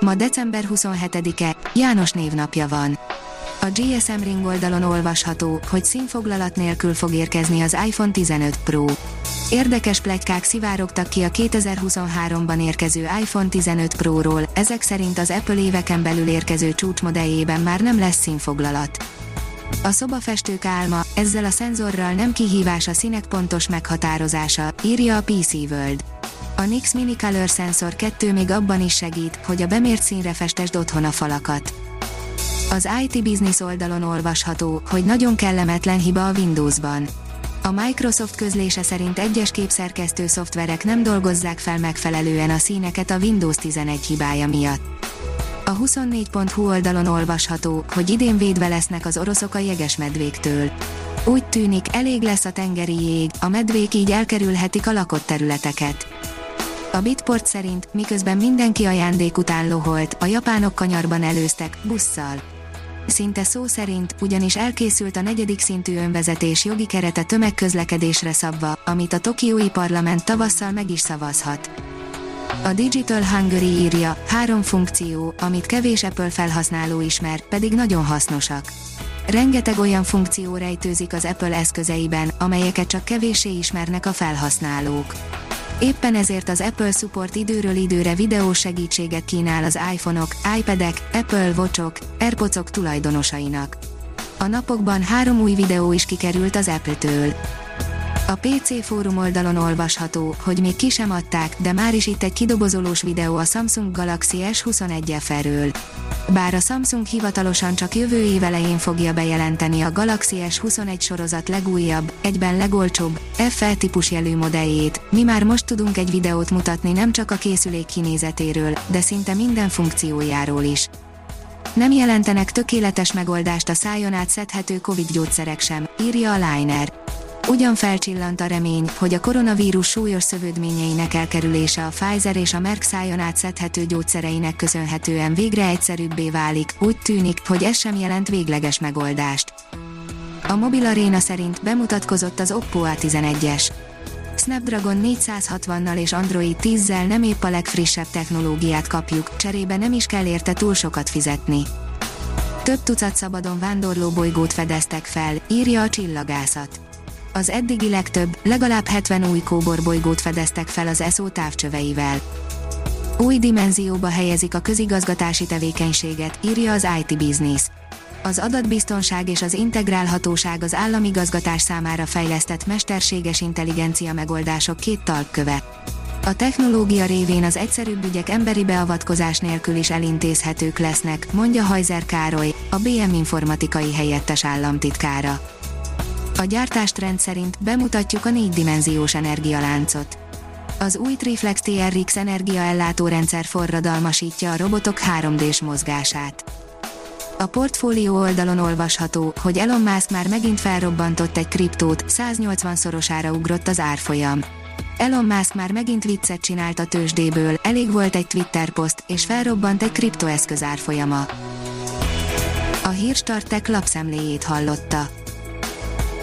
Ma december 27-e, János névnapja van. A GSM Ring oldalon olvasható, hogy színfoglalat nélkül fog érkezni az iPhone 15 Pro. Érdekes plegykák szivárogtak ki a 2023-ban érkező iPhone 15 Pro-ról, ezek szerint az Apple éveken belül érkező csúcsmodelljében már nem lesz színfoglalat. A szobafestők álma, ezzel a szenzorral nem kihívás a színek pontos meghatározása, írja a PC World. A NYX Mini Color Sensor 2 még abban is segít, hogy a bemért színre festesd otthon a falakat. Az IT Business oldalon olvasható, hogy nagyon kellemetlen hiba a Windowsban. A Microsoft közlése szerint egyes képszerkesztő szoftverek nem dolgozzák fel megfelelően a színeket a Windows 11 hibája miatt. A 24.hu oldalon olvasható, hogy idén védve lesznek az oroszok a jegesmedvéktől. Úgy tűnik, elég lesz a tengeri jég, a medvék így elkerülhetik a lakott területeket. A Bitport szerint, miközben mindenki ajándék után loholt, a japánok kanyarban előztek, busszal. Szinte szó szerint, ugyanis elkészült a negyedik szintű önvezetés jogi kerete tömegközlekedésre szabva, amit a Tokiói parlament tavasszal meg is szavazhat. A Digital Hungary írja, három funkció, amit kevés Apple felhasználó ismer, pedig nagyon hasznosak. Rengeteg olyan funkció rejtőzik az Apple eszközeiben, amelyeket csak kevéssé ismernek a felhasználók. Éppen ezért az Apple Support időről időre videós segítséget kínál az iPhone-ok, iPad-ek, Apple Watch-ok, AirPods-ok tulajdonosainak. A napokban három új videó is kikerült az Apple-től. A PC fórum oldalon olvasható, hogy még ki sem adták, de már is itt egy kidobozolós videó a Samsung Galaxy S21 FE-ről. Bár a Samsung hivatalosan csak jövő év elején fogja bejelenteni a Galaxy S21 sorozat legújabb, egyben legolcsóbb, FE típus jelű modelljét, mi már most tudunk egy videót mutatni nem csak a készülék kinézetéről, de szinte minden funkciójáról is. Nem jelentenek tökéletes megoldást a szájon át szedhető Covid gyógyszerek sem, írja a Liner. Ugyan felcsillant a remény, hogy a koronavírus súlyos szövődményeinek elkerülése a Pfizer és a Merck szájon átszedhető gyógyszereinek köszönhetően végre egyszerűbbé válik, úgy tűnik, hogy ez sem jelent végleges megoldást. A Mobil Arena szerint bemutatkozott az Oppo A11-es. Snapdragon 460-nal és Android 10-zel nem épp a legfrissebb technológiát kapjuk, cserébe nem is kell érte túl sokat fizetni. Több tucat szabadon vándorló bolygót fedeztek fel, írja a csillagászat az eddigi legtöbb, legalább 70 új kóborbolygót fedeztek fel az ESO távcsöveivel. Új dimenzióba helyezik a közigazgatási tevékenységet, írja az IT Business. Az adatbiztonság és az integrálhatóság az államigazgatás számára fejlesztett mesterséges intelligencia megoldások két talpköve. A technológia révén az egyszerűbb ügyek emberi beavatkozás nélkül is elintézhetők lesznek, mondja Hajzer Károly, a BM informatikai helyettes államtitkára. A gyártástrend szerint bemutatjuk a négydimenziós energialáncot. Az új Triflex TRX energiaellátórendszer forradalmasítja a robotok 3D-s mozgását. A portfólió oldalon olvasható, hogy Elon Musk már megint felrobbantott egy kriptót, 180-szorosára ugrott az árfolyam. Elon Musk már megint viccet csinált a tőzsdéből, elég volt egy Twitter poszt, és felrobbant egy kriptoeszköz árfolyama. A hírstartek lapszemléjét hallotta.